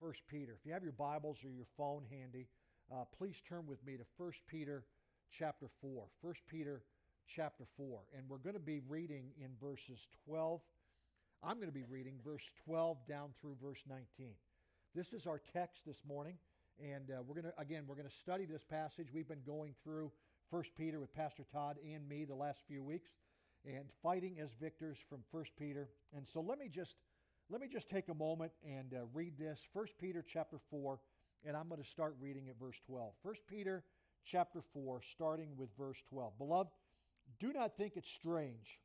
1 Peter. If you have your Bibles or your phone handy, uh, please turn with me to 1 Peter chapter 4. 1 Peter chapter 4. And we're going to be reading in verses 12. I'm going to be reading verse 12 down through verse 19. This is our text this morning. And uh, we're going to, again, we're going to study this passage. We've been going through 1 Peter with Pastor Todd and me the last few weeks and fighting as victors from 1 Peter. And so let me just let me just take a moment and uh, read this 1 Peter chapter 4 and I'm going to start reading at verse 12. 1 Peter chapter 4 starting with verse 12. Beloved, do not think it strange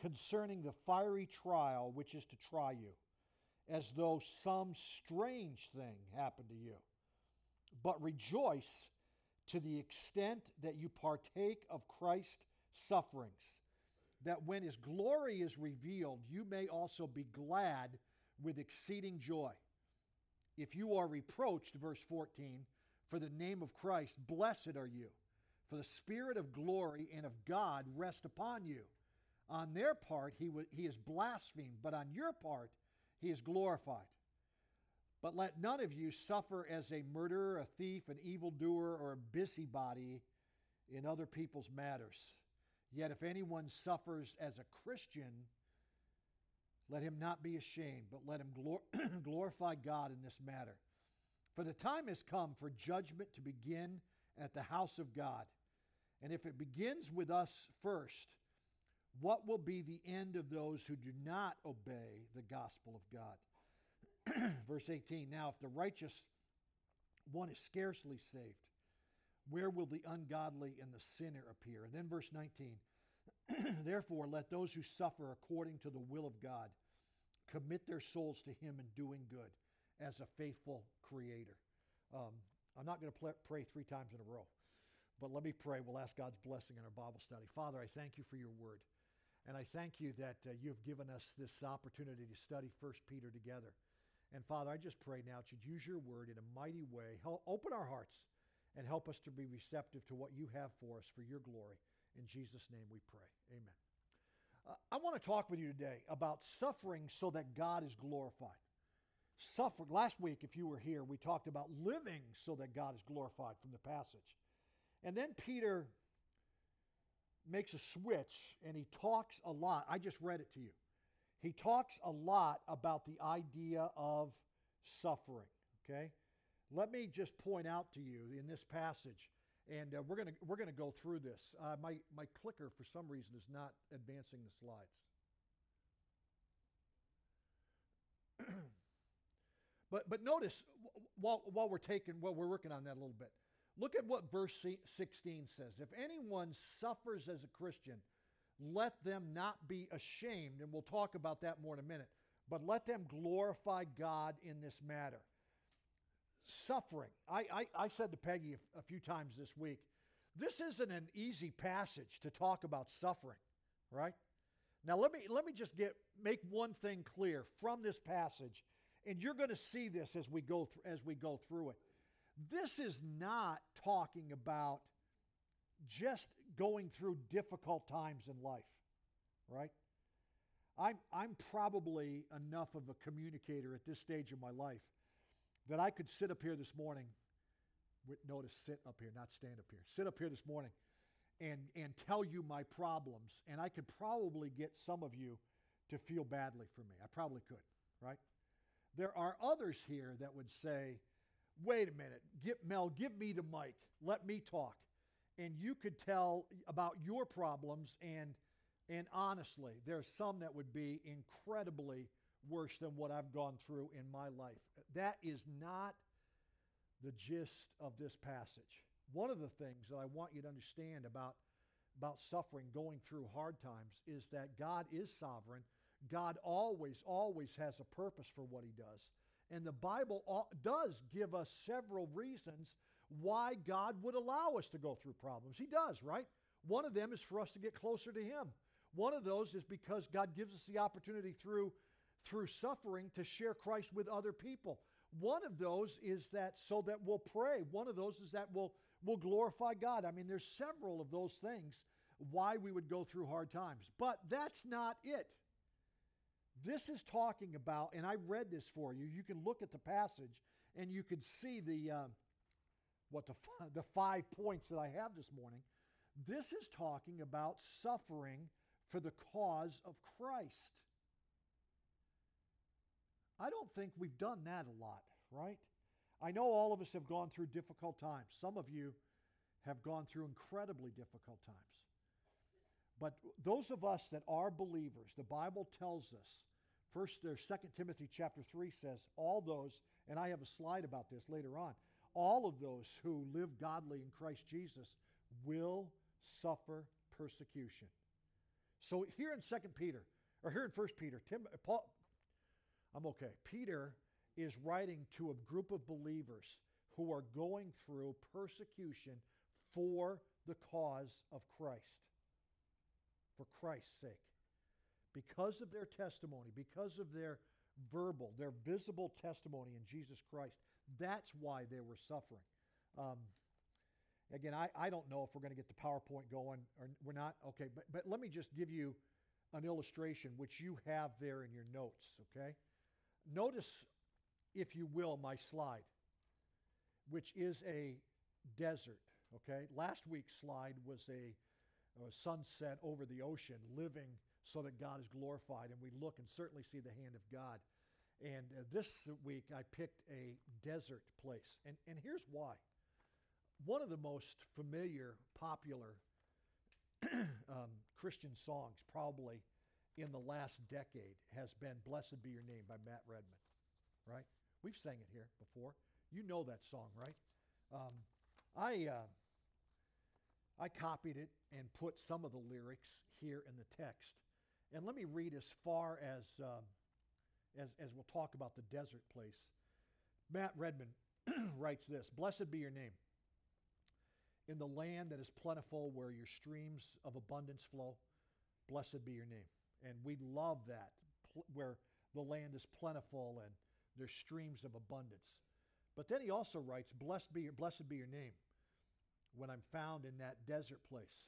concerning the fiery trial which is to try you as though some strange thing happened to you. But rejoice to the extent that you partake of Christ's sufferings, that when his glory is revealed, you may also be glad with exceeding joy. If you are reproached, verse 14, for the name of Christ, blessed are you, for the Spirit of glory and of God rest upon you. On their part, he, w- he is blasphemed, but on your part, he is glorified. But let none of you suffer as a murderer, a thief, an evildoer, or a busybody in other people's matters. Yet if anyone suffers as a Christian, let him not be ashamed, but let him glor- glorify God in this matter. For the time has come for judgment to begin at the house of God. And if it begins with us first, what will be the end of those who do not obey the gospel of God? Verse 18 Now, if the righteous one is scarcely saved, where will the ungodly and the sinner appear? And then verse 19 Therefore, let those who suffer according to the will of God commit their souls to Him in doing good as a faithful Creator. Um, I'm not going to pray three times in a row, but let me pray. We'll ask God's blessing in our Bible study. Father, I thank you for your word. And I thank you that uh, you have given us this opportunity to study 1 Peter together. And Father, I just pray now that you'd use your word in a mighty way. Help open our hearts and help us to be receptive to what you have for us for your glory. In Jesus' name we pray. Amen. Uh, I want to talk with you today about suffering so that God is glorified. Suffering. Last week, if you were here, we talked about living so that God is glorified from the passage. And then Peter makes a switch and he talks a lot. I just read it to you. He talks a lot about the idea of suffering, okay? Let me just point out to you in this passage, and uh, we're going we're gonna go through this. Uh, my, my clicker, for some reason, is not advancing the slides. but, but notice, while, while we're taking, while we're working on that a little bit, Look at what verse 16 says. If anyone suffers as a Christian, let them not be ashamed, and we'll talk about that more in a minute, but let them glorify God in this matter. Suffering. I, I, I said to Peggy a, few times this week, this isn't an easy passage to talk about suffering, right? Now let me let me just get make one thing clear from this passage, and you're going to see this as we go th- as we go through it. This is not talking about just going through difficult times in life, right? I'm, I'm probably enough of a communicator at this stage of my life that I could sit up here this morning. Notice sit up here, not stand up here. Sit up here this morning and, and tell you my problems, and I could probably get some of you to feel badly for me. I probably could, right? There are others here that would say, wait a minute, get Mel, give me the mic, let me talk. And you could tell about your problems, and, and honestly, there's some that would be incredibly worse than what I've gone through in my life. That is not the gist of this passage. One of the things that I want you to understand about, about suffering, going through hard times, is that God is sovereign. God always, always has a purpose for what he does. And the Bible does give us several reasons why God would allow us to go through problems. He does, right? One of them is for us to get closer to Him. One of those is because God gives us the opportunity through, through suffering to share Christ with other people. One of those is that so that we'll pray. One of those is that we'll, we'll glorify God. I mean, there's several of those things why we would go through hard times. But that's not it. This is talking about, and I read this for you. You can look at the passage and you can see the uh, what the, the five points that I have this morning. This is talking about suffering for the cause of Christ. I don't think we've done that a lot, right? I know all of us have gone through difficult times. Some of you have gone through incredibly difficult times. But those of us that are believers, the Bible tells us, first or second Timothy chapter 3 says, all those, and I have a slide about this later on, all of those who live godly in Christ Jesus will suffer persecution. So here in Second Peter, or here in First Peter, Tim, Paul, I'm okay. Peter is writing to a group of believers who are going through persecution for the cause of Christ. For Christ's sake. Because of their testimony, because of their verbal, their visible testimony in Jesus Christ, that's why they were suffering. Um, again, I, I don't know if we're going to get the PowerPoint going or we're not. Okay, but, but let me just give you an illustration which you have there in your notes, okay? Notice, if you will, my slide, which is a desert, okay? Last week's slide was a, a sunset over the ocean, living so that God is glorified, and we look and certainly see the hand of God. And uh, this week I picked a desert place. And, and here's why. One of the most familiar, popular um, Christian songs, probably in the last decade, has been Blessed Be Your Name by Matt Redman, right? We've sang it here before. You know that song, right? Um, I, uh, I copied it and put some of the lyrics here in the text. And let me read as far as. Um, as, as we'll talk about the desert place. Matt Redman writes this Blessed be your name. In the land that is plentiful, where your streams of abundance flow, blessed be your name. And we love that, where the land is plentiful and there's streams of abundance. But then he also writes, Blessed be your, blessed be your name when I'm found in that desert place.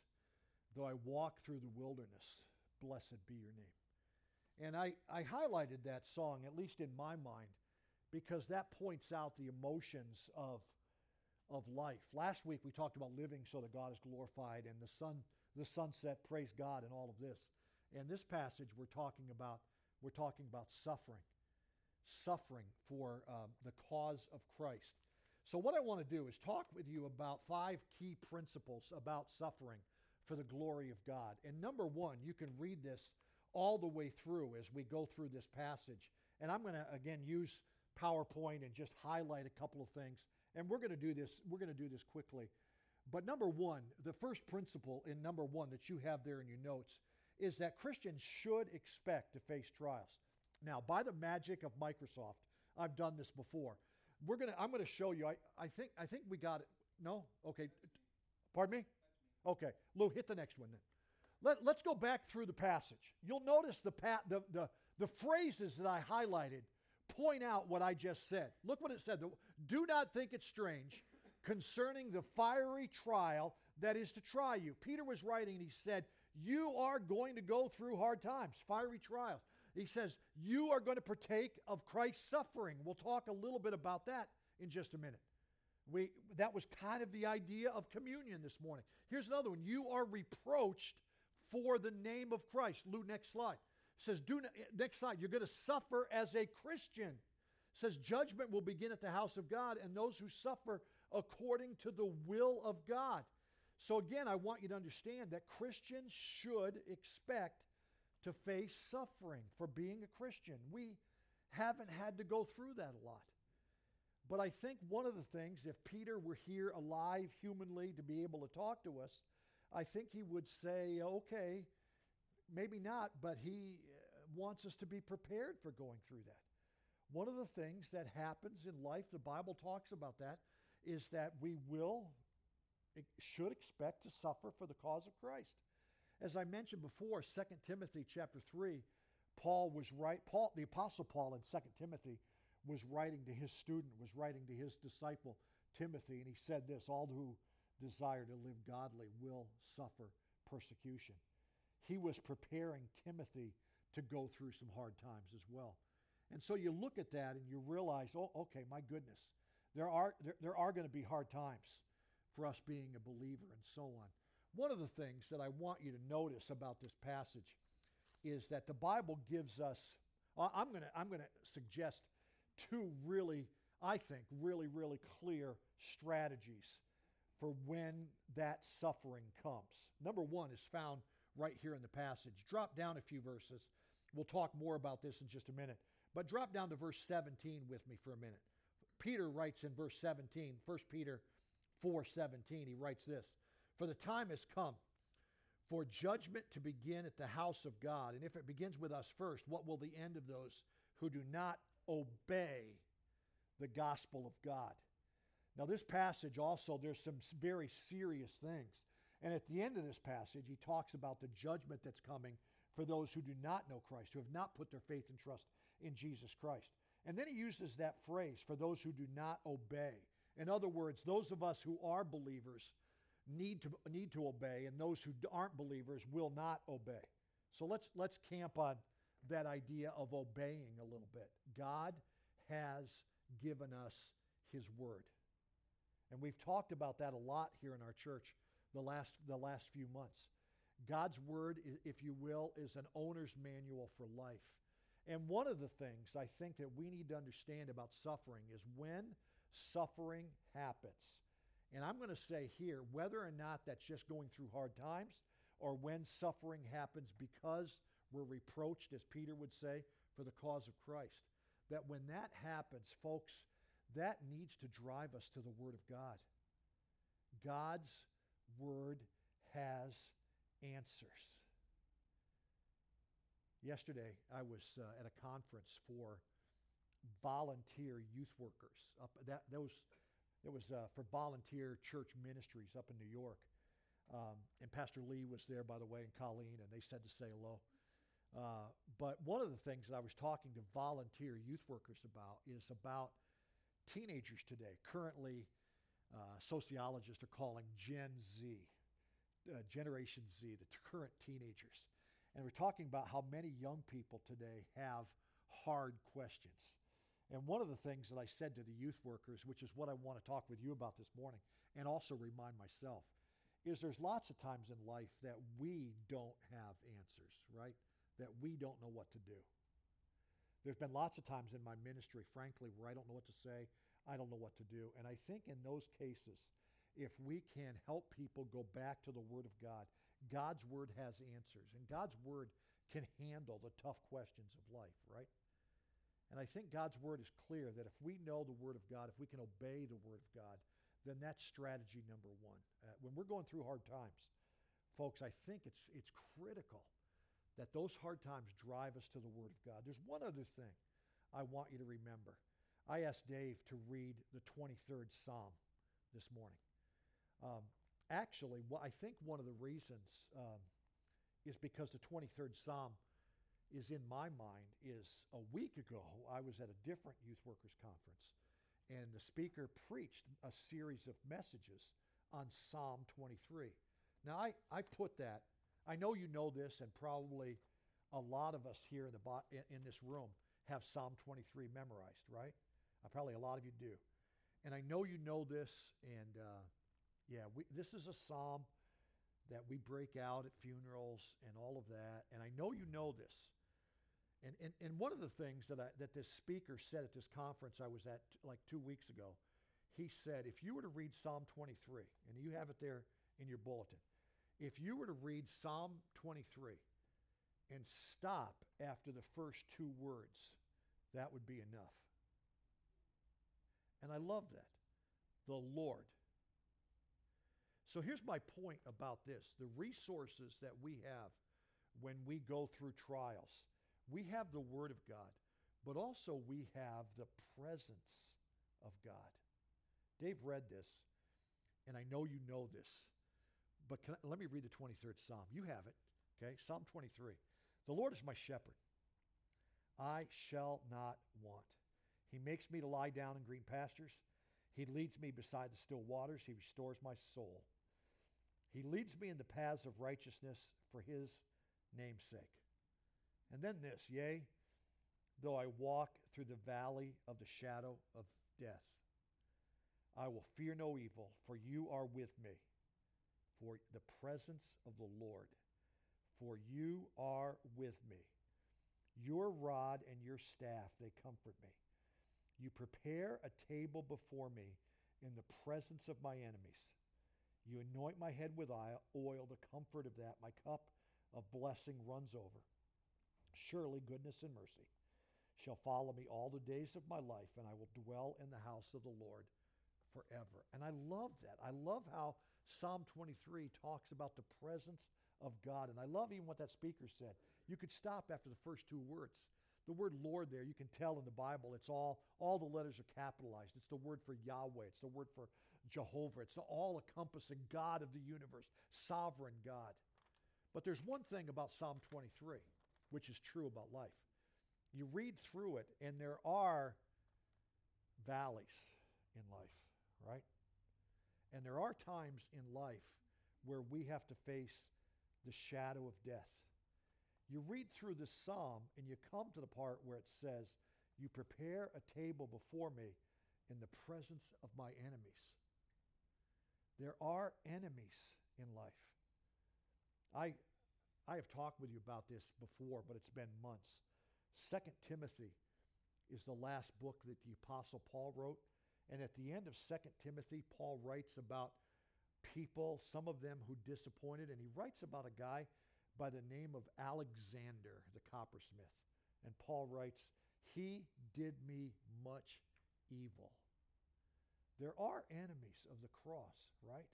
Though I walk through the wilderness, blessed be your name. And I, I highlighted that song, at least in my mind, because that points out the emotions of, of life. Last week we talked about living so that God is glorified and the sun, the sunset, praise God, and all of this. And this passage we're talking about, we're talking about suffering, suffering for um, the cause of Christ. So what I want to do is talk with you about five key principles about suffering for the glory of God. And number one, you can read this all the way through as we go through this passage. And I'm going to again use PowerPoint and just highlight a couple of things. And we're going to do this we're going to do this quickly. But number 1, the first principle in number 1 that you have there in your notes is that Christians should expect to face trials. Now, by the magic of Microsoft, I've done this before. We're to I'm going to show you I, I think I think we got it. No? Okay. Pardon me? Okay. Lou, hit the next one then. Let, us go back through the passage. You'll notice the, pa- the, the, the phrases that I highlighted point out what I just said. Look what it said. Do not think it strange concerning the fiery trial that is to try you. Peter was writing and he said, You are going to go through hard times, fiery trials. He says, You are going to partake of Christ's suffering. We'll talk a little bit about that in just a minute. We, that was kind of the idea of communion this morning. Here's another one. You are reproached for the name of Christ. Lou, next slide. Says, do eh, next slide, you're going to suffer as a Christian. Says, judgment will begin at the house of God and those who suffer according to the will of God. So, again, I want you to understand that Christians should expect to face suffering for being a Christian. We haven't had to go through that a lot. But I think one of the things, if Peter were here alive humanly to be able to talk to us, I think he would say, okay, maybe not, but he uh, wants us to be prepared for going through that. One of the things that happens in life, the Bible talks about that, is that we will, should expect to suffer for the cause of Christ. As I mentioned before, 2 Timothy chapter 3, Paul was right, Paul, the Apostle Paul in 2 Timothy was writing to his student, was writing to his disciple Timothy, and he said this, all who desire to live godly will suffer persecution. He was preparing Timothy to go through some hard times as well. And so you look at that and you realize, oh, okay, my goodness, there are, there, there are going to be hard times for us being a believer and so on. One of the things that I want you to notice about this passage is that the Bible gives us, I'm going to I'm going to suggest two really, I think, really, really clear strategies for when that suffering comes. Number one is found right here in the passage. Drop down a few verses. We'll talk more about this in just a minute. But drop down to verse 17 with me for a minute. Peter writes in verse 17, 1 Peter 4:17, he writes this, "For the time has come for judgment to begin at the house of God, and if it begins with us first, what will the end of those who do not obey the gospel of God?" Now this passage also there's some very serious things. And at the end of this passage, he talks about the judgment that's coming for those who do not know Christ, who have not put their faith and trust in Jesus Christ. And then he uses that phrase for those who do not obey. In other words, those of us who are believers need to need to obey and those who aren't believers will not obey. So let's let's camp on that idea of obeying a little bit. God has given us his word. And we've talked about that a lot here in our church the last the last few months. God's word, if you will, is an owner's manual for life. And one of the things I think that we need to understand about suffering is when suffering happens. And I'm going to say here, whether or not that's just going through hard times or when suffering happens because we're reproached, as Peter would say, for the cause of Christ, that when that happens, folks, that needs to drive us to the Word of God. God's Word has answers. Yesterday, I was uh, at a conference for volunteer youth workers. Up that those, it was uh, for volunteer church ministries up in New York. Um, and Pastor Lee was there, by the way, and Colleen, and they said to say hello. Uh, but one of the things that I was talking to volunteer youth workers about is about teenagers today. Currently, uh, sociologists are calling Gen Z, uh, Generation Z, the t- current teenagers. And we're talking about how many young people today have hard questions. And one of the things that I said to the youth workers, which is what I want to talk with you about this morning, and also remind myself, is there's lots of times in life that we don't have answers, right? That we don't know what to do. There's been lots of times in my ministry, frankly, where I don't know what to say, I don't know what to do. And I think in those cases, if we can help people go back to the Word of God, God's Word has answers, and God's Word can handle the tough questions of life, right? And I think God's Word is clear that if we know the Word of God, if we can obey the Word of God, then that's strategy number one. Uh, when we're going through hard times, folks, I think it's, it's critical that those hard times drive us to the Word of God. There's one other thing I want you to remember. I asked Dave to read the 23rd Psalm this morning. Um, actually, I think one of the reasons um, is because the 23rd Psalm is in my mind is a week ago I was at a different youth workers conference and the speaker preached a series of messages on Psalm 23. Now I, I put that, I know you know this and probably a lot of us here in, the in, this room have Psalm 23 memorized, right? Uh, probably a lot of you do. And I know you know this and uh, yeah, we, this is a psalm that we break out at funerals and all of that. And I know you know this. And, and, and one of the things that, I, that this speaker said at this conference I was at like two weeks ago, he said, if you were to read Psalm 23, and you have it there in your bulletin, if you were to read Psalm 23 and stop after the first two words, that would be enough. And I love that. The Lord so here's my point about this the resources that we have when we go through trials. We have the Word of God, but also we have the presence of God. Dave read this, and I know you know this, but I, let me read the 23rd Psalm. You have it, okay? Psalm 23. The Lord is my shepherd. I shall not want. He makes me to lie down in green pastures. He leads me beside the still waters. He restores my soul. He leads me in the paths of righteousness for his name's sake. And then this, yea, though I walk through the valley of the shadow of death, I will fear no evil, for you are with me. For the presence of the Lord, for you are with me. Your rod and your staff, they comfort me. You prepare a table before me in the presence of my enemies. You anoint my head with oil, the comfort of that. My cup of blessing runs over. Surely goodness and mercy shall follow me all the days of my life, and I will dwell in the house of the Lord forever. And I love that. I love how Psalm 23 talks about the presence of God. And I love even what that speaker said. You could stop after the first two words. The word Lord there, you can tell in the Bible, it's all, all the letters are capitalized. It's the word for Yahweh. It's the word for Jehovah. It's the all encompassing God of the universe, sovereign God. But there's one thing about Psalm 23, which is true about life. You read through it, and there are valleys in life, right? And there are times in life where we have to face the shadow of death. You read through this psalm and you come to the part where it says, You prepare a table before me in the presence of my enemies. There are enemies in life. I, I have talked with you about this before, but it's been months. Second Timothy is the last book that the Apostle Paul wrote. And at the end of Second Timothy, Paul writes about people, some of them who disappointed, and he writes about a guy by the name of Alexander the coppersmith. And Paul writes, He did me much evil. There are enemies of the cross, right?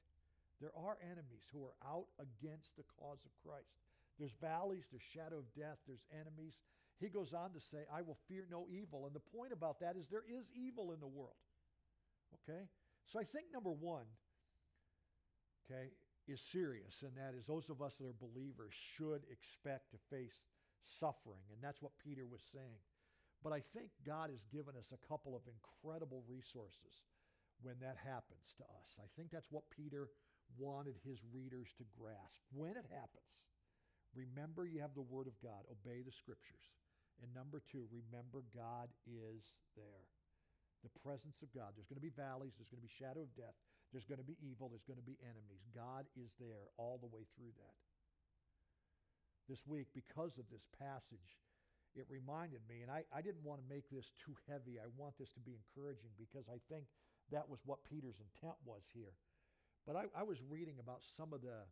There are enemies who are out against the cause of Christ. There's valleys, there's shadow of death, there's enemies. He goes on to say, I will fear no evil. And the point about that is there is evil in the world. Okay? So I think number one, okay, is serious, and that is those of us that are believers should expect to face suffering. And that's what Peter was saying. But I think God has given us a couple of incredible resources when that happens to us. I think that's what Peter wanted his readers to grasp. When it happens, remember you have the Word of God, obey the Scriptures. And number two, remember God is there the presence of God. There's going to be valleys, there's going to be shadow of death, there's going to be evil, there's going to be enemies. God is there all the way through that. This week, because of this passage, it reminded me, and I, I didn't want to make this too heavy. I want this to be encouraging because I think that was what Peter's intent was here. But I, I was reading about some of the,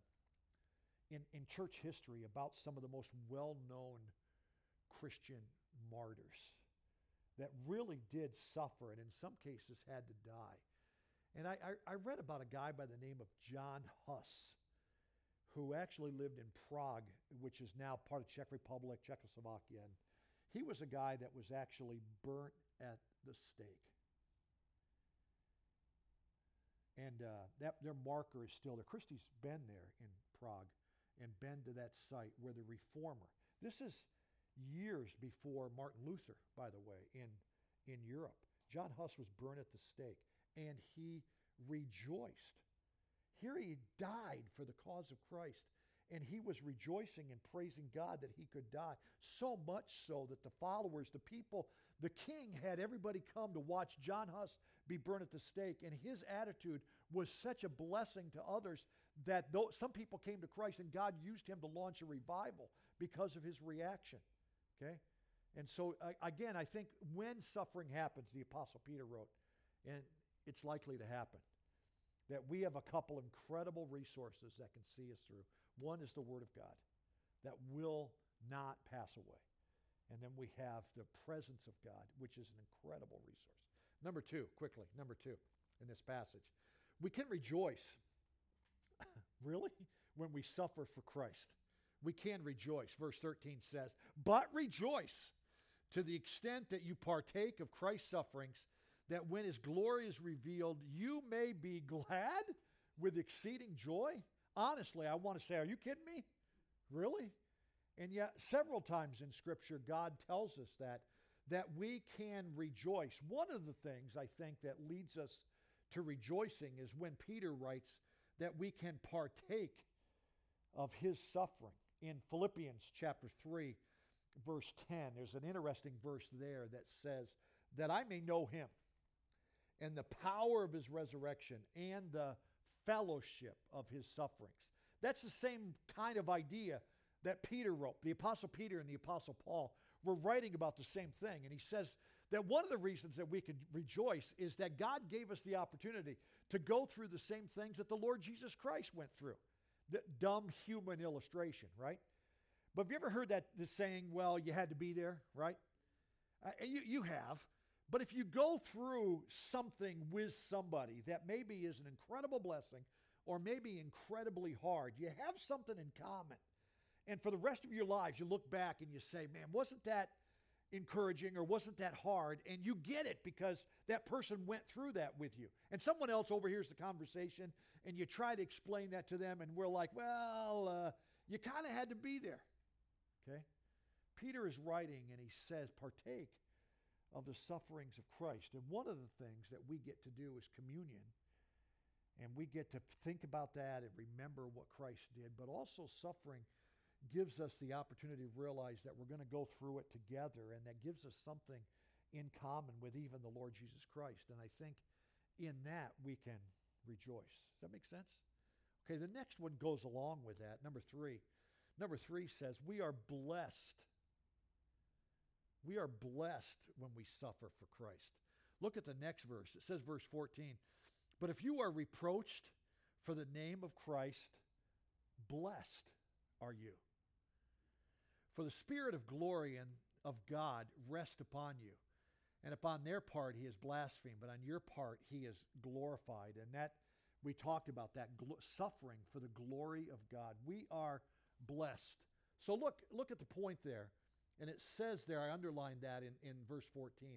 in, in church history, about some of the most well known Christian martyrs that really did suffer and in some cases had to die. And I, I, I, read about a guy by the name of John Huss, who actually lived in Prague, which is now part of Czech Republic, Czechoslovakia. And he was a guy that was actually burnt at the stake. And uh, that their marker is still there. Christie's been there in Prague and been to that site where the reformer. This is years before Martin Luther, by the way, in, in Europe. John Huss was burned at the stake, and he rejoiced. Here he died for the cause of Christ, and he was rejoicing and praising God that he could die. So much so that the followers, the people, the king had everybody come to watch John Huss be burned at the stake, and his attitude was such a blessing to others that though some people came to Christ, and God used him to launch a revival because of his reaction. Okay? And so, again, I think when suffering happens, the Apostle Peter wrote, and it's likely to happen, that we have a couple incredible resources that can see us through. One is the Word of God that will not pass away. And then we have the presence of God, which is an incredible resource. Number two, quickly, number two in this passage. We can rejoice, really, when we suffer for Christ we can rejoice. Verse 13 says, But rejoice to the extent that you partake of Christ's sufferings, that when his glory is revealed, you may be glad with exceeding joy. Honestly, I want to say, are you kidding me? Really? And yet, several times in Scripture, God tells us that, that we can rejoice. One of the things I think that leads us to rejoicing is when Peter writes that we can partake of his suffering in Philippians chapter 3, verse 10, there's an interesting verse there that says, That I may know him and the power of his resurrection and the fellowship of his sufferings. That's the same kind of idea that Peter wrote. The Apostle Peter and the Apostle Paul were writing about the same thing. And he says that one of the reasons that we can rejoice is that God gave us the opportunity to go through the same things that the Lord Jesus Christ went through. The dumb human illustration, right? But have you ever heard that the saying, well, you had to be there, right? Uh, you, you have. But if you go through something with somebody that maybe is an incredible blessing or maybe incredibly hard, you have something in common. And for the rest of your lives, you look back and you say, man, wasn't that encouraging or wasn't that hard? And you get it because that person went through that with you. And someone else overhears the conversation and you try to explain that to them, and we're like, well, uh, you kind of had to be there. Okay? Peter is writing and he says, partake of the sufferings of Christ. And one of the things that we get to do is communion. And we get to think about that and remember what Christ did, but also suffering gives us the opportunity to realize that we're going to go through it together and that gives us something in common with even the Lord Jesus Christ. And I think in that we can rejoice. Does that make sense? Okay, the next one goes along with that. Number three. Number three says, We are blessed. We are blessed when we suffer for Christ. Look at the next verse. It says, verse 14, But if you are reproached for the name of Christ, blessed are you. For the Spirit of glory and of God rest upon you. And upon their part he is blasphemed, but on your part he is glorified. And that we talked about that gl- suffering for the glory of God. We are blessed. So look, look at the point there. And it says there, I underlined that in, in verse 14.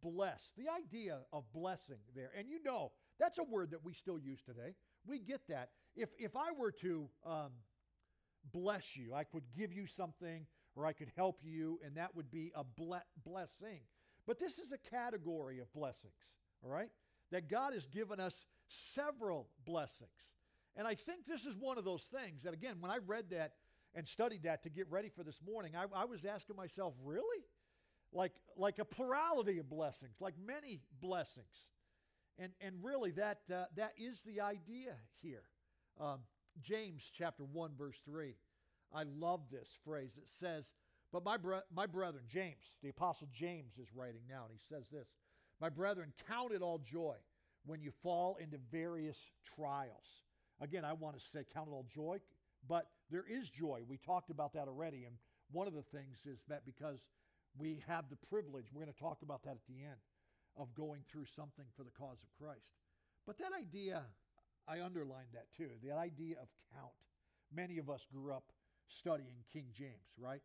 Blessed. The idea of blessing there. And you know, that's a word that we still use today. We get that. If, if I were to um, bless you. I could give you something or I could help you, and that would be a ble- blessing. But this is a category of blessings, all right? That God has given us several blessings. And I think this is one of those things that, again, when I read that and studied that to get ready for this morning, I, I was asking myself, really? Like, like a plurality of blessings, like many blessings. And, and really, that, uh, that is the idea here. Um, James chapter 1, verse 3. I love this phrase. It says, But my, bre- my brethren, James, the apostle James is writing now, and he says this My brethren, count it all joy when you fall into various trials. Again, I want to say count it all joy, but there is joy. We talked about that already. And one of the things is that because we have the privilege, we're going to talk about that at the end, of going through something for the cause of Christ. But that idea I underlined that too. The idea of count. Many of us grew up studying King James, right?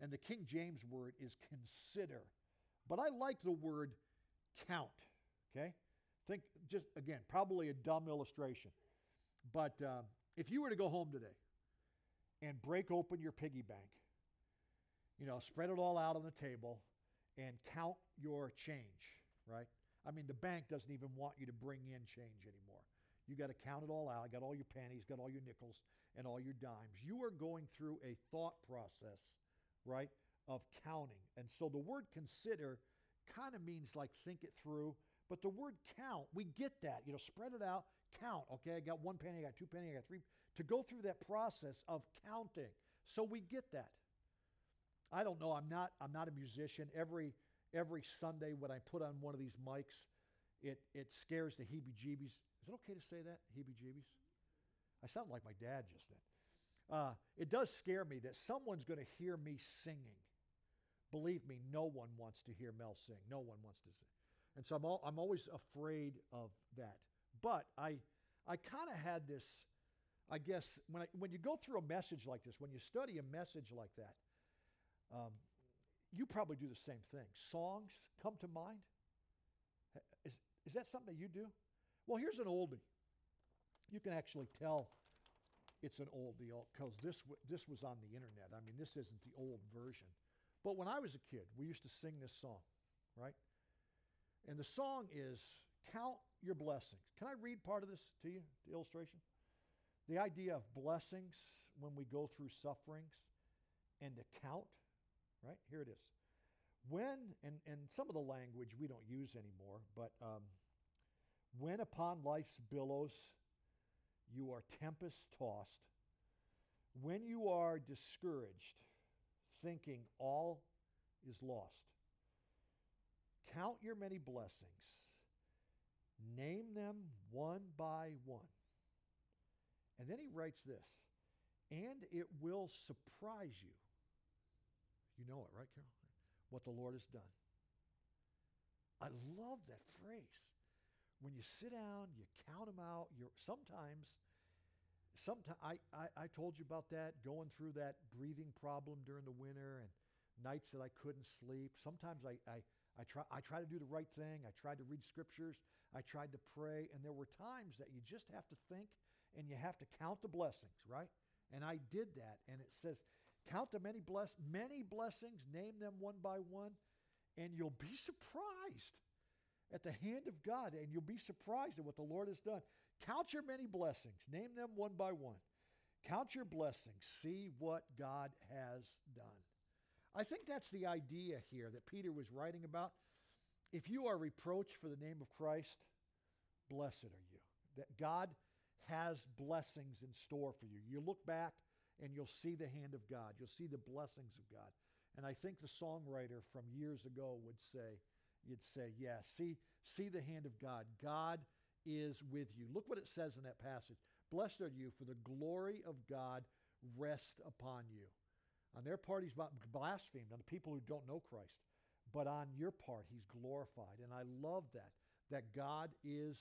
And the King James word is consider. But I like the word count, okay? Think just, again, probably a dumb illustration. But uh, if you were to go home today and break open your piggy bank, you know, spread it all out on the table and count your change, right? I mean, the bank doesn't even want you to bring in change anymore. You got to count it all out. Got all your pennies, got all your nickels, and all your dimes. You are going through a thought process, right, of counting. And so the word consider kind of means like think it through. But the word count, we get that. You know, spread it out, count. Okay, I got one penny, I got two penny, I got three. To go through that process of counting. So we get that. I don't know. I'm not. I'm not a musician. Every every Sunday when I put on one of these mics, it it scares the heebie-jeebies is it okay to say that? Heebie jeebies? I sound like my dad just then. Uh, it does scare me that someone's going to hear me singing. Believe me, no one wants to hear Mel sing. No one wants to sing. And so I'm, all, I'm always afraid of that. But I, I kind of had this, I guess, when, I, when you go through a message like this, when you study a message like that, um, you probably do the same thing. Songs come to mind. Is, is that something that you do? Well, here's an oldie. You can actually tell it's an old oldie because this, this was on the internet. I mean, this isn't the old version. But when I was a kid, we used to sing this song, right? And the song is Count Your Blessings. Can I read part of this to you, the illustration? The idea of blessings when we go through sufferings and to count. right? Here it is. When, and, and some of the language we don't use anymore, but um, when upon life's billows you are tempest tossed, when you are discouraged, thinking all is lost, count your many blessings, name them one by one. And then he writes this, and it will surprise you. You know it, right, Carol? What the Lord has done. I love that phrase. When you sit down, you count them out. You're sometimes, sometimes I, I, I told you about that going through that breathing problem during the winter and nights that I couldn't sleep. Sometimes I, I, I try I try to do the right thing. I tried to read scriptures. I tried to pray, and there were times that you just have to think and you have to count the blessings, right? And I did that, and it says Count the many bless many blessings, name them one by one, and you'll be surprised at the hand of God, and you'll be surprised at what the Lord has done. Count your many blessings, name them one by one. Count your blessings, see what God has done. I think that's the idea here that Peter was writing about. If you are reproached for the name of Christ, blessed are you. That God has blessings in store for you. You look back and you'll see the hand of God. You'll see the blessings of God. And I think the songwriter from years ago would say, you'd say, yeah, see, see the hand of God. God is with you. Look what it says in that passage. Blessed are you, for the glory of God rest upon you. On their part, he's blasphemed, on the people who don't know Christ. But on your part, he's glorified. And I love that, that God is,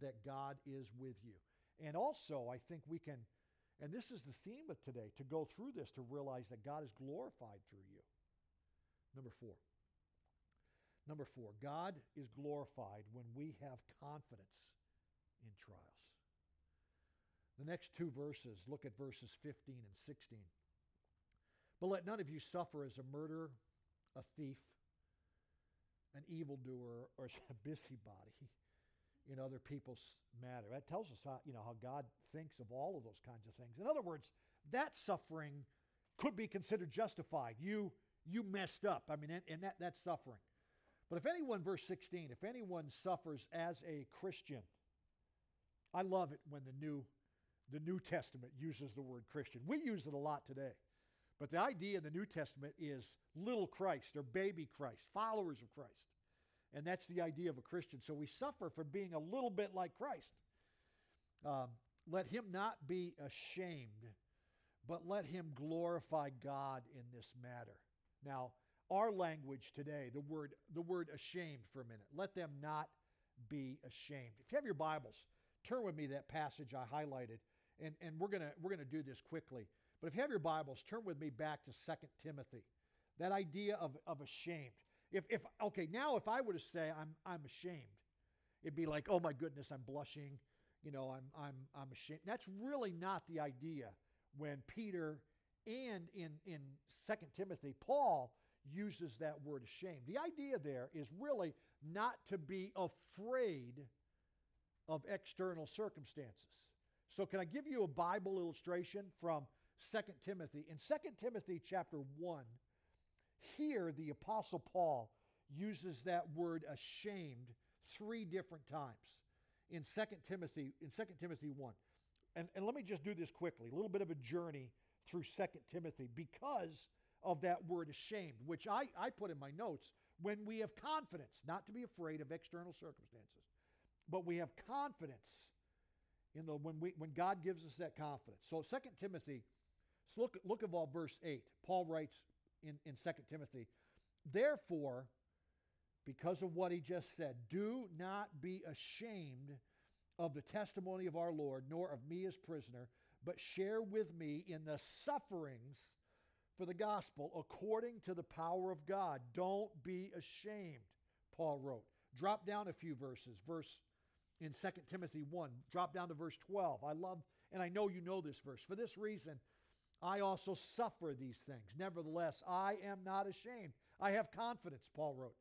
that God is with you. And also, I think we can and this is the theme of today to go through this to realize that God is glorified through you. Number four. Number four, God is glorified when we have confidence in trials. The next two verses, look at verses 15 and 16. But let none of you suffer as a murderer, a thief, an evildoer, or a busybody in other people's matter. That tells us how, you know, how God thinks of all of those kinds of things. In other words, that suffering could be considered justified. You you messed up. I mean, and, and that, suffering. But if anyone, verse 16, if anyone suffers as a Christian, I love it when the new the New Testament uses the word Christian. We use it a lot today. But the idea in the New Testament is little Christ or baby Christ, followers of Christ. And that's the idea of a Christian. So we suffer for being a little bit like Christ. Um, let him not be ashamed, but let him glorify God in this matter. Now, our language today, the word, the word ashamed for a minute. Let them not be ashamed. If you have your Bibles, turn with me that passage I highlighted, and, and we're gonna we're gonna do this quickly. But if you have your Bibles, turn with me back to 2 Timothy. That idea of, of ashamed. If, if okay, now if I were to say I'm I'm ashamed, it'd be like, oh my goodness, I'm blushing, you know, I'm I'm I'm ashamed. That's really not the idea when Peter and in in Second Timothy, Paul uses that word ashamed. The idea there is really not to be afraid of external circumstances. So can I give you a Bible illustration from Second Timothy? In Second Timothy chapter 1, here, the Apostle Paul uses that word ashamed three different times in 2 Timothy, in 2 Timothy 1. And, and let me just do this quickly, a little bit of a journey through 2 Timothy because of that word ashamed, which I, I put in my notes when we have confidence, not to be afraid of external circumstances, but we have confidence in the when we when God gives us that confidence. So 2 Timothy, so look, look at all verse 8. Paul writes, in, in 2 Timothy. Therefore, because of what he just said, do not be ashamed of the testimony of our Lord, nor of me as prisoner, but share with me in the sufferings for the gospel according to the power of God. Don't be ashamed, Paul wrote. Drop down a few verses. Verse in 2 Timothy 1, drop down to verse 12. I love, and I know you know this verse. For this reason, I also suffer these things. Nevertheless, I am not ashamed. I have confidence, Paul wrote,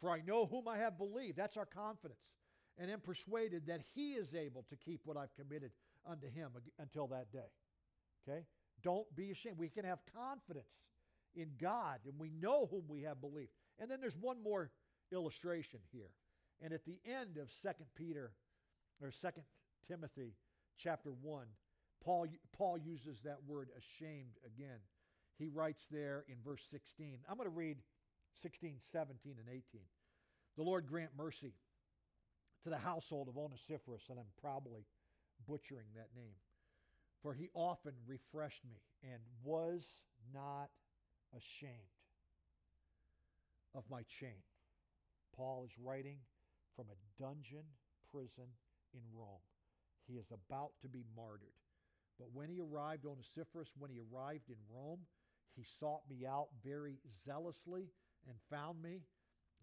for I know whom I have believed. That's our confidence. And am persuaded that he is able to keep what I've committed unto him until that day. Okay? Don't be ashamed. We can have confidence in God, and we know whom we have believed. And then there's one more illustration here. And at the end of 2 Peter or 2 Timothy chapter 1, Paul, Paul uses that word ashamed again. He writes there in verse 16. I'm going to read 16, 17, and 18. The Lord grant mercy to the household of Onesiphorus, and I'm probably butchering that name. For he often refreshed me and was not ashamed of my chain. Paul is writing from a dungeon prison in Rome. He is about to be martyred. But when he arrived on Onesiphorus, when he arrived in Rome, he sought me out very zealously and found me.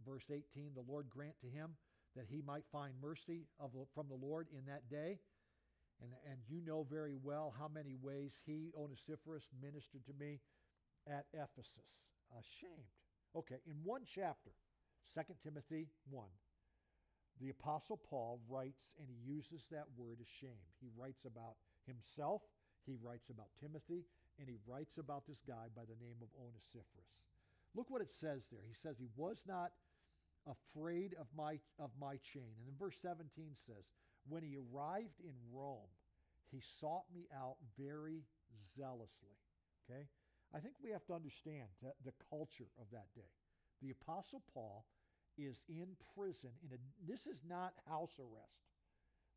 Verse 18 The Lord grant to him that he might find mercy of, from the Lord in that day. And, and you know very well how many ways he, Onesiphorus, ministered to me at Ephesus. Ashamed. Okay, in one chapter, 2 Timothy 1, the Apostle Paul writes, and he uses that word ashamed. He writes about himself, he writes about Timothy, and he writes about this guy by the name of Onesiphorus. Look what it says there. He says he was not afraid of my of my chain. And in verse 17 says, when he arrived in Rome, he sought me out very zealously. Okay? I think we have to understand the, culture of that day. The Apostle Paul is in prison. In a, this is not house arrest.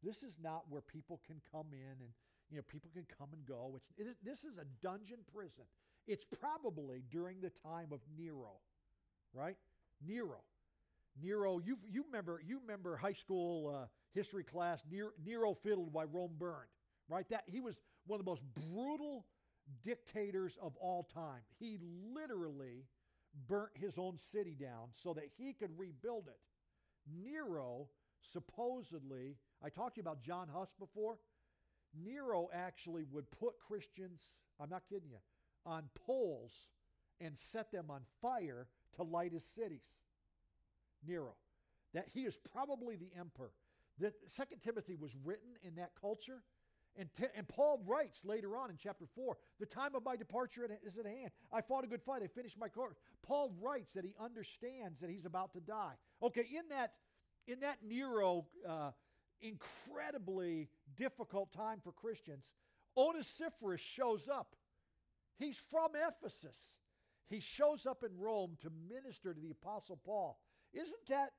This is not where people can come in and you know people can come and go. It's it is, this is a dungeon prison. It's probably during the time of Nero, right? Nero. Nero, you you remember you remember high school uh, history class. Nero, fiddled while Rome burned, right? That he was one of the most brutal dictators of all time. He literally burnt his own city down so that he could rebuild it. Nero supposedly, I talked to you about John Huss before. Nero actually would put Christians, I'm not kidding you, on poles and set them on fire to light his cities. Nero. That he is probably the emperor. That Second Timothy was written in that culture and, te- and Paul writes later on in chapter 4 the time of my departure is at hand. I fought a good fight. I finished my course. Paul writes that he understands that he's about to die. Okay, in that, in that Nero uh, incredibly difficult time for Christians, Onesiphorus shows up. He's from Ephesus. He shows up in Rome to minister to the Apostle Paul. Isn't that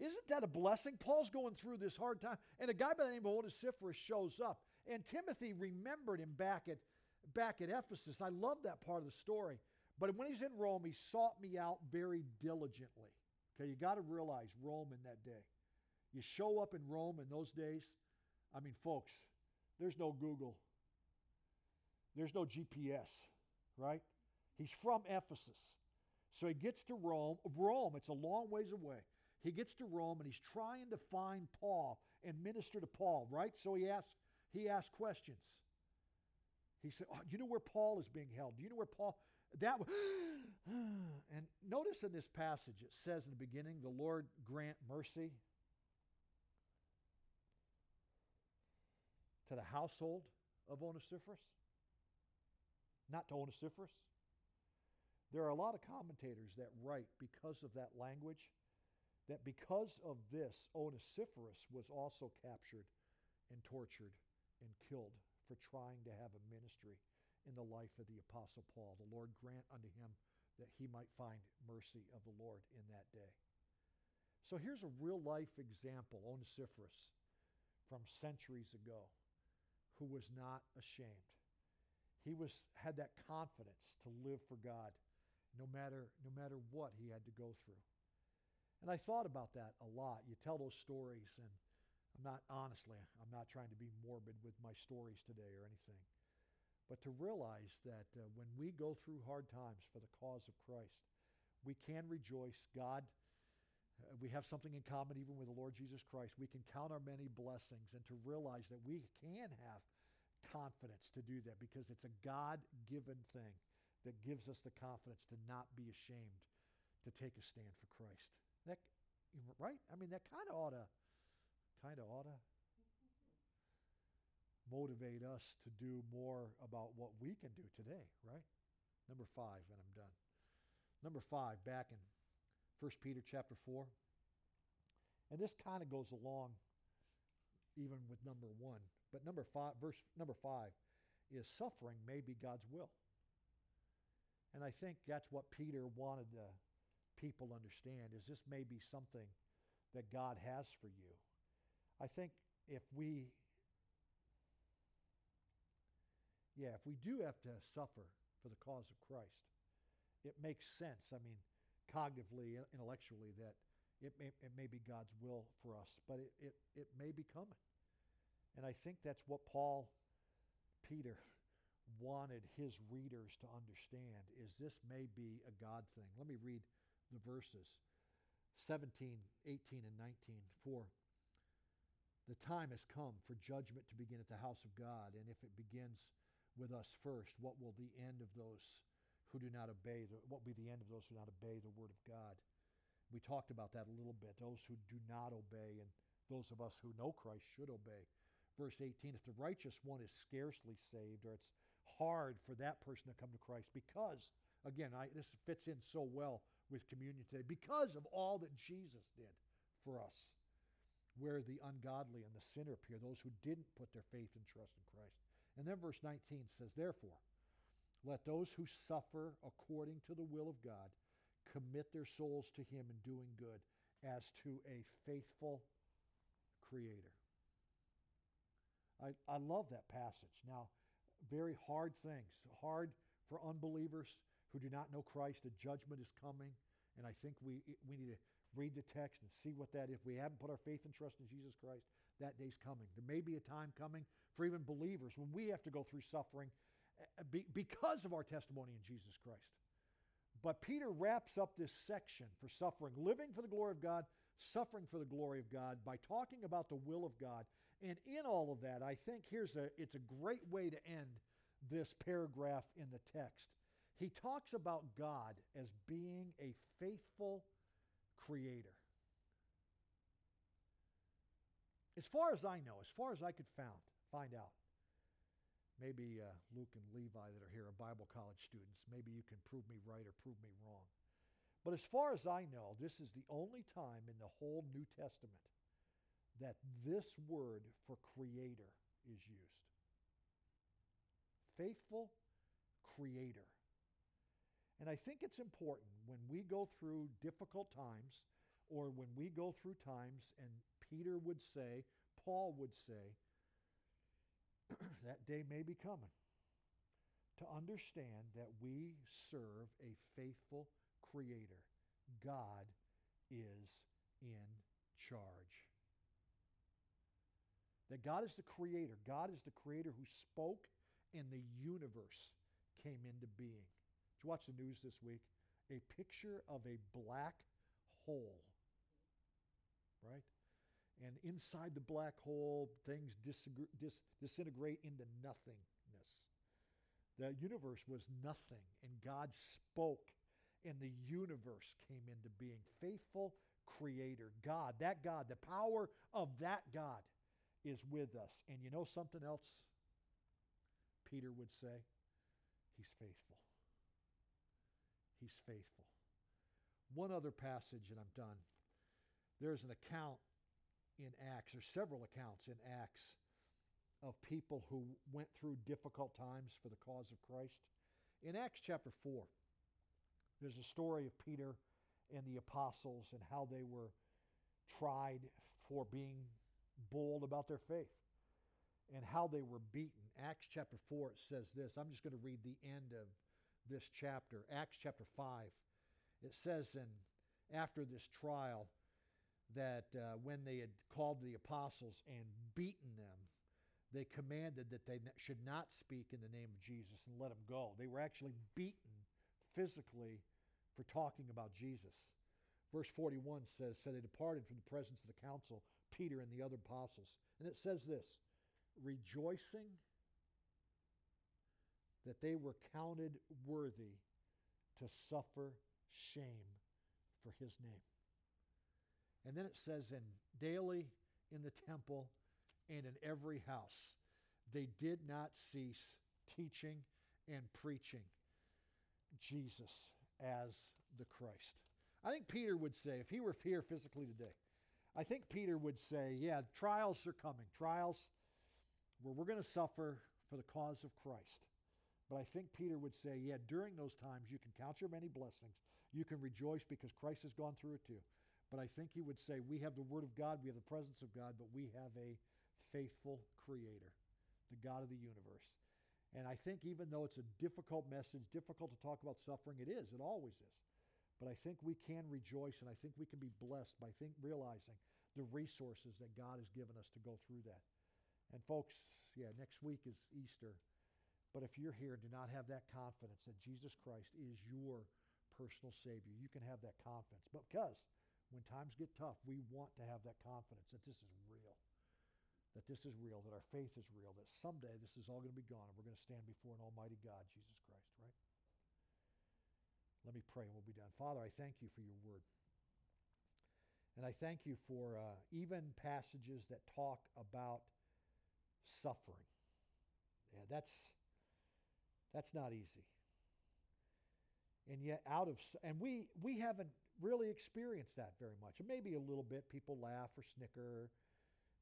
isn't that a blessing? Paul's going through this hard time, and a guy by the name of Onesiphorus shows up. And Timothy remembered him back at, back at Ephesus. I love that part of the story. But when he's in Rome, he sought me out very diligently. Okay, you got to realize Rome in that day. You show up in Rome in those days, I mean, folks, there's no Google, there's no GPS, right? He's from Ephesus. So he gets to Rome. Rome, it's a long ways away. He gets to Rome and he's trying to find Paul and minister to Paul, right? So he asks he asks questions. He said, oh, "You know where Paul is being held? Do you know where Paul?" That and notice in this passage it says in the beginning, "The Lord grant mercy to the household of Onesiphorus." Not to Onesiphorus. There are a lot of commentators that write because of that language that because of this, Onesiphorus was also captured and tortured and killed for trying to have a ministry in the life of the Apostle Paul. The Lord grant unto him that he might find mercy of the Lord in that day. So here's a real life example, Onesiphorus, from centuries ago, who was not ashamed. He was had that confidence to live for God no matter no matter what he had to go through. And I thought about that a lot. You tell those stories and I'm not, honestly, I'm not trying to be morbid with my stories today or anything. But to realize that uh, when we go through hard times for the cause of Christ, we can rejoice. God, uh, we have something in common even with the Lord Jesus Christ. We can count our many blessings and to realize that we can have confidence to do that because it's a God given thing that gives us the confidence to not be ashamed to take a stand for Christ. That, right? I mean, that kind of ought to kind of ought to motivate us to do more about what we can do today, right? Number five, and I'm done. Number five, back in 1 Peter chapter 4. And this kind of goes along even with number one. But number five, verse number five is suffering may be God's will. And I think that's what Peter wanted the people understand is this may be something that God has for you. I think if we yeah, if we do have to suffer for the cause of Christ, it makes sense. I mean, cognitively, intellectually, that it may, it may be God's will for us, but it, it, it may be coming. And I think that's what Paul, Peter, wanted his readers to understand is this may be a God thing. Let me read the verses 17, 18, and 19. For the time has come for judgment to begin at the house of God, and if it begins with us first, what will the end of those who do not obey, the, what will be the end of those who do not obey the word of God? We talked about that a little bit. Those who do not obey, and those of us who know Christ should obey. Verse 18 If the righteous one is scarcely saved, or it's hard for that person to come to Christ, because, again, I, this fits in so well with communion today, because of all that Jesus did for us, where the ungodly and the sinner appear, those who didn't put their faith and trust in Christ. And then verse 19 says, Therefore, let those who suffer according to the will of God commit their souls to Him in doing good as to a faithful Creator. I, I love that passage. Now, very hard things, hard for unbelievers who do not know Christ. A judgment is coming, and I think we, we need to read the text and see what that is. If we haven't put our faith and trust in Jesus Christ, that day's coming. There may be a time coming for even believers when we have to go through suffering eh, because of our testimony in Jesus Christ. But Peter wraps up this section for suffering, living for the glory of God, suffering for the glory of God, by talking about the will of God. And in all of that, I think here's a it's a great way to end this paragraph in the text. He talks about God as being a faithful creator. As far as I know, as far as I could found, find out, maybe uh, Luke and Levi that are here are Bible college students. Maybe you can prove me right or prove me wrong. But as far as I know, this is the only time in the whole New Testament that this word for creator is used. Faithful creator. And I think it's important when we go through difficult times or when we go through times, and Peter would say, Paul would say, that day may be coming, to understand that we serve a faithful Creator. God is in charge. That God is the Creator. God is the Creator who spoke and the universe came into being. Did you watch the news this week? A picture of a black hole, right? And inside the black hole, things dis- disintegrate into nothingness. The universe was nothing, and God spoke, and the universe came into being. Faithful creator, God, that God, the power of that God is with us. And you know something else Peter would say? He's faithful. He's faithful. One other passage, and I'm done. There's an account in Acts, or several accounts in Acts of people who went through difficult times for the cause of Christ. In Acts chapter 4, there's a story of Peter and the apostles and how they were tried for being bold about their faith and how they were beaten. Acts chapter 4, it says this. I'm just going to read the end of this chapter. Acts chapter 5. It says, and after this trial, that uh, when they had called the apostles and beaten them, they commanded that they should not speak in the name of Jesus and let them go. They were actually beaten physically for talking about Jesus. Verse 41 says, So they departed from the presence of the council, Peter and the other apostles. And it says this rejoicing that they were counted worthy to suffer shame for his name. And then it says, and daily in the temple and in every house, they did not cease teaching and preaching Jesus as the Christ. I think Peter would say, if he were here physically today, I think Peter would say, yeah, trials are coming. Trials where we're going to suffer for the cause of Christ. But I think Peter would say, yeah, during those times you can count your many blessings. You can rejoice because Christ has gone through it too. But I think he would say, we have the Word of God, we have the presence of God, but we have a faithful Creator, the God of the universe. And I think even though it's a difficult message, difficult to talk about suffering, it is, it always is. But I think we can rejoice and I think we can be blessed by think, realizing the resources that God has given us to go through that. And folks, yeah, next week is Easter. But if you're here do not have that confidence that Jesus Christ is your personal Savior, you can have that confidence. But because when times get tough, we want to have that confidence that this is real. That this is real, that our faith is real, that someday this is all going to be gone and we're going to stand before an almighty God, Jesus Christ, right? Let me pray and we'll be done. Father, I thank you for your word. And I thank you for uh, even passages that talk about suffering. Yeah, that's that's not easy. And yet out of and we we haven't really experienced that very much. Maybe a little bit people laugh or snicker,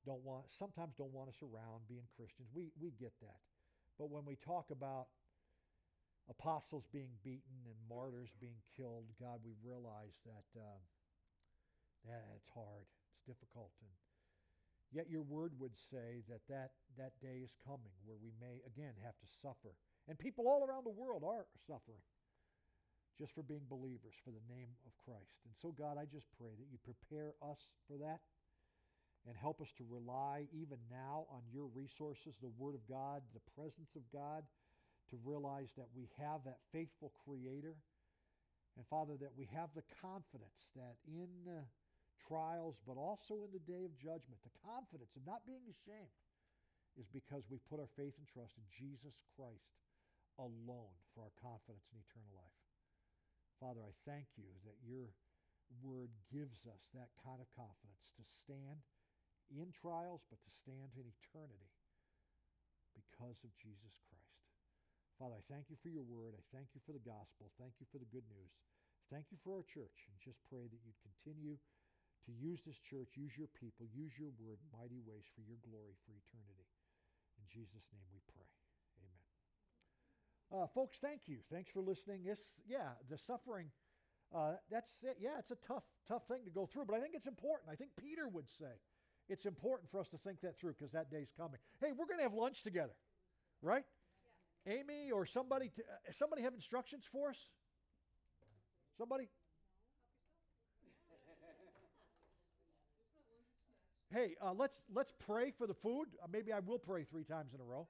don't want sometimes don't want us around being Christians. We we get that. But when we talk about apostles being beaten and martyrs being killed, God, we realize that uh, yeah, it's hard, it's difficult, and yet your word would say that, that that day is coming where we may again have to suffer and people all around the world are suffering just for being believers for the name of Christ. And so, God, I just pray that you prepare us for that and help us to rely even now on your resources, the Word of God, the presence of God, to realize that we have that faithful Creator. And Father, that we have the confidence that in uh, trials, but also in the day of judgment, the confidence of not being ashamed is because we put our faith and trust in Jesus Christ alone for our confidence in eternal life. Father, I thank you that your word gives us that kind of confidence to stand in trials, but to stand in eternity because of Jesus Christ. Father, I thank you for your word. I thank you for the gospel. Thank you for the good news. Thank you for our church. And just pray that you'd continue to use this church, use your people, use your word mighty ways for your glory for eternity. In Jesus' name we pray. Uh, folks, thank you. Thanks for listening. This, yeah, the suffering, uh, that's it. Yeah, it's a tough, tough thing to go through, but I think it's important. I think Peter would say it's important for us to think that through because that day's coming. Hey, we're going to have lunch together, right? Yes. Amy or somebody, to, uh, somebody have instructions for us? Somebody? hey, uh, let's let's pray for the food. Uh, maybe I will pray three times in a row.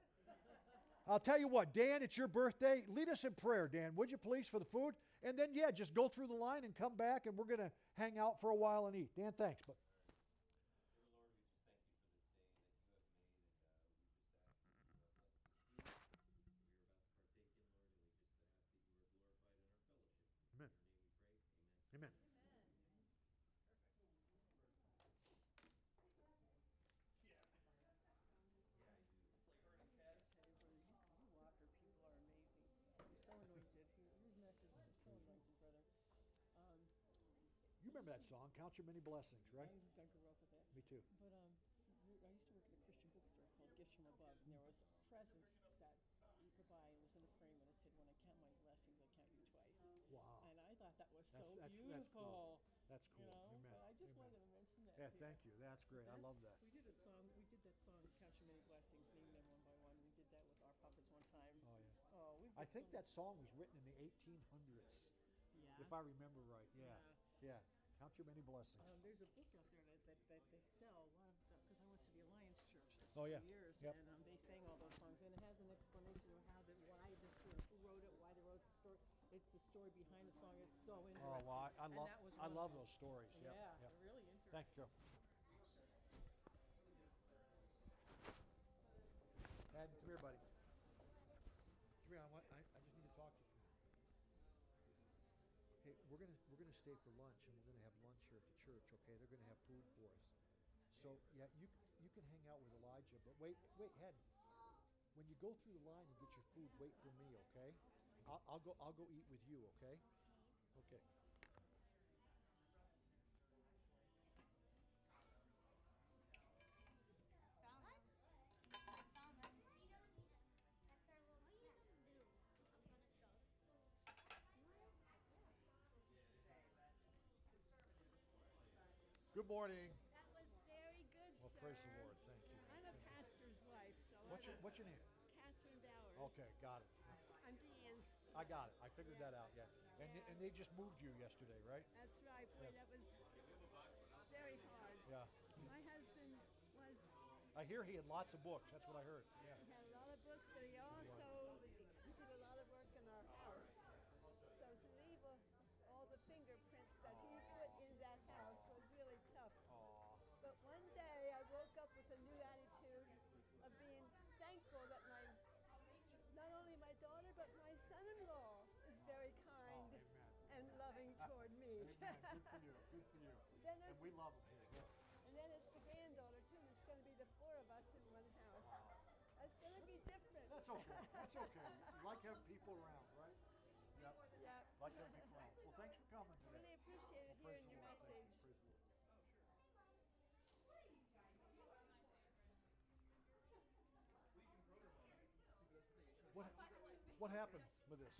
I'll tell you what, Dan, it's your birthday. Lead us in prayer, Dan, would you please, for the food? And then, yeah, just go through the line and come back, and we're going to hang out for a while and eat. Dan, thanks. But You remember that song, Count Your Many Blessings, right? I, I grew up with it. Me too. But um, I used to work at a Christian bookstore called Gifts from Above, and there was a present that you could buy. It was in a frame, and it said, "When I count my blessings, I count you twice." Wow. And I thought that was That's- so that's- that's cool. That's cool. You know, Amen. but I just Amen. wanted to mention that. Yeah, thank you. That's great. I love that. We did a song. We did that song, "Count Your Many Blessings," naming them one by one. We did that with our puppets one time. Oh, yeah. Oh, we. I think that song was written in the 1800s, Yeah. if I remember right. Yeah. Yeah. Count Your Many Blessings. Um, there's a book out there that, that, that they sell a lot of because I went to the Alliance Church Oh, yeah. for years, Yep. and um, they sang all those songs, and it has an explanation of how the why this you know, who wrote it, why they wrote the story. It's the story behind the song. It's so interesting. Oh, well, I, I love I love those stories. Yep. Yeah, Yep. really interesting. Thank you. Ed, come here, buddy. Come here. I, want, I, I just need to talk to you. for a minute. Hey, we're gonna we're gonna stay for lunch, and we're gonna have lunch here at the church. Okay, they're gonna have food for us. So yeah, you you can hang out with Elijah, but wait wait, Ed. When you go through the line and get your food, wait for me, okay? I'll, I'll go, I'll go eat with you, okay? Okay. Good morning. That was very good, Well, sir. praise the Lord. Thank you. I'm a pastor's wife, so What's I'm your, what's your name? Catherine Bowers. Okay, got it. I'm Deanne's. I got it. I figured that out, yeah. And, and they just moved you yesterday, right? That's right. Boy, Yeah. that was very hard. Yeah. My husband was I hear he had lots of books. That's what I heard. Yeah. he had a lot of books, but he also he did a lot of work in our house. So to leave a, all the fingerprints that he put in that house was really tough. Aw. But one day I woke up with a new attitude of being thankful that my not only my daughter but my son-in-law is very kind Oh, amen. and loving toward me. Amen. Good for you. Good for you. Then And it's, we love him here. Yeah. and then it's the granddaughter too. and It's going to be the four of us in one house. It's going to be different. That's okay. That's okay. You like having people around, right? Yep. yeah. Like having people around. Well, thanks for coming today. Really appreciated Praise hearing the your Lord. Thank message. you. Praise the Lord. What, what happened with this?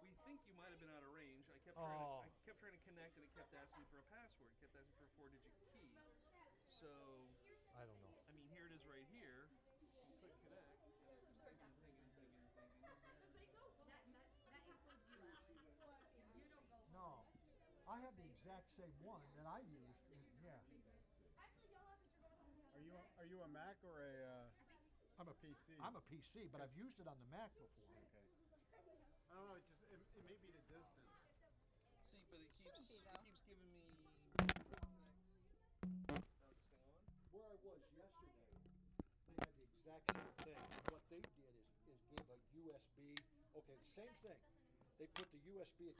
We think you might have been out of range. I kept Oh. trying to, I kept trying to connect, and it kept asking for a password. It kept asking for a four-digit key. So, I don't know. I mean, here it is right here. Click connect. Just thinking, thinking, thinking, thinking. That, that, that includes you. You don't go. No. I have the exact same one that I used. and- Yeah. Are you are you a Mac or a uh, I'm a PC? I'm a PC, but I've used it on the Mac before. Okay? I don't know. It just it, it may be the distance. See, but it keeps, be, it keeps giving me connect. How's this thing on? Where I was yesterday, they had the exact same thing. What they did is, is give a USB. Okay, same thing. They put the USB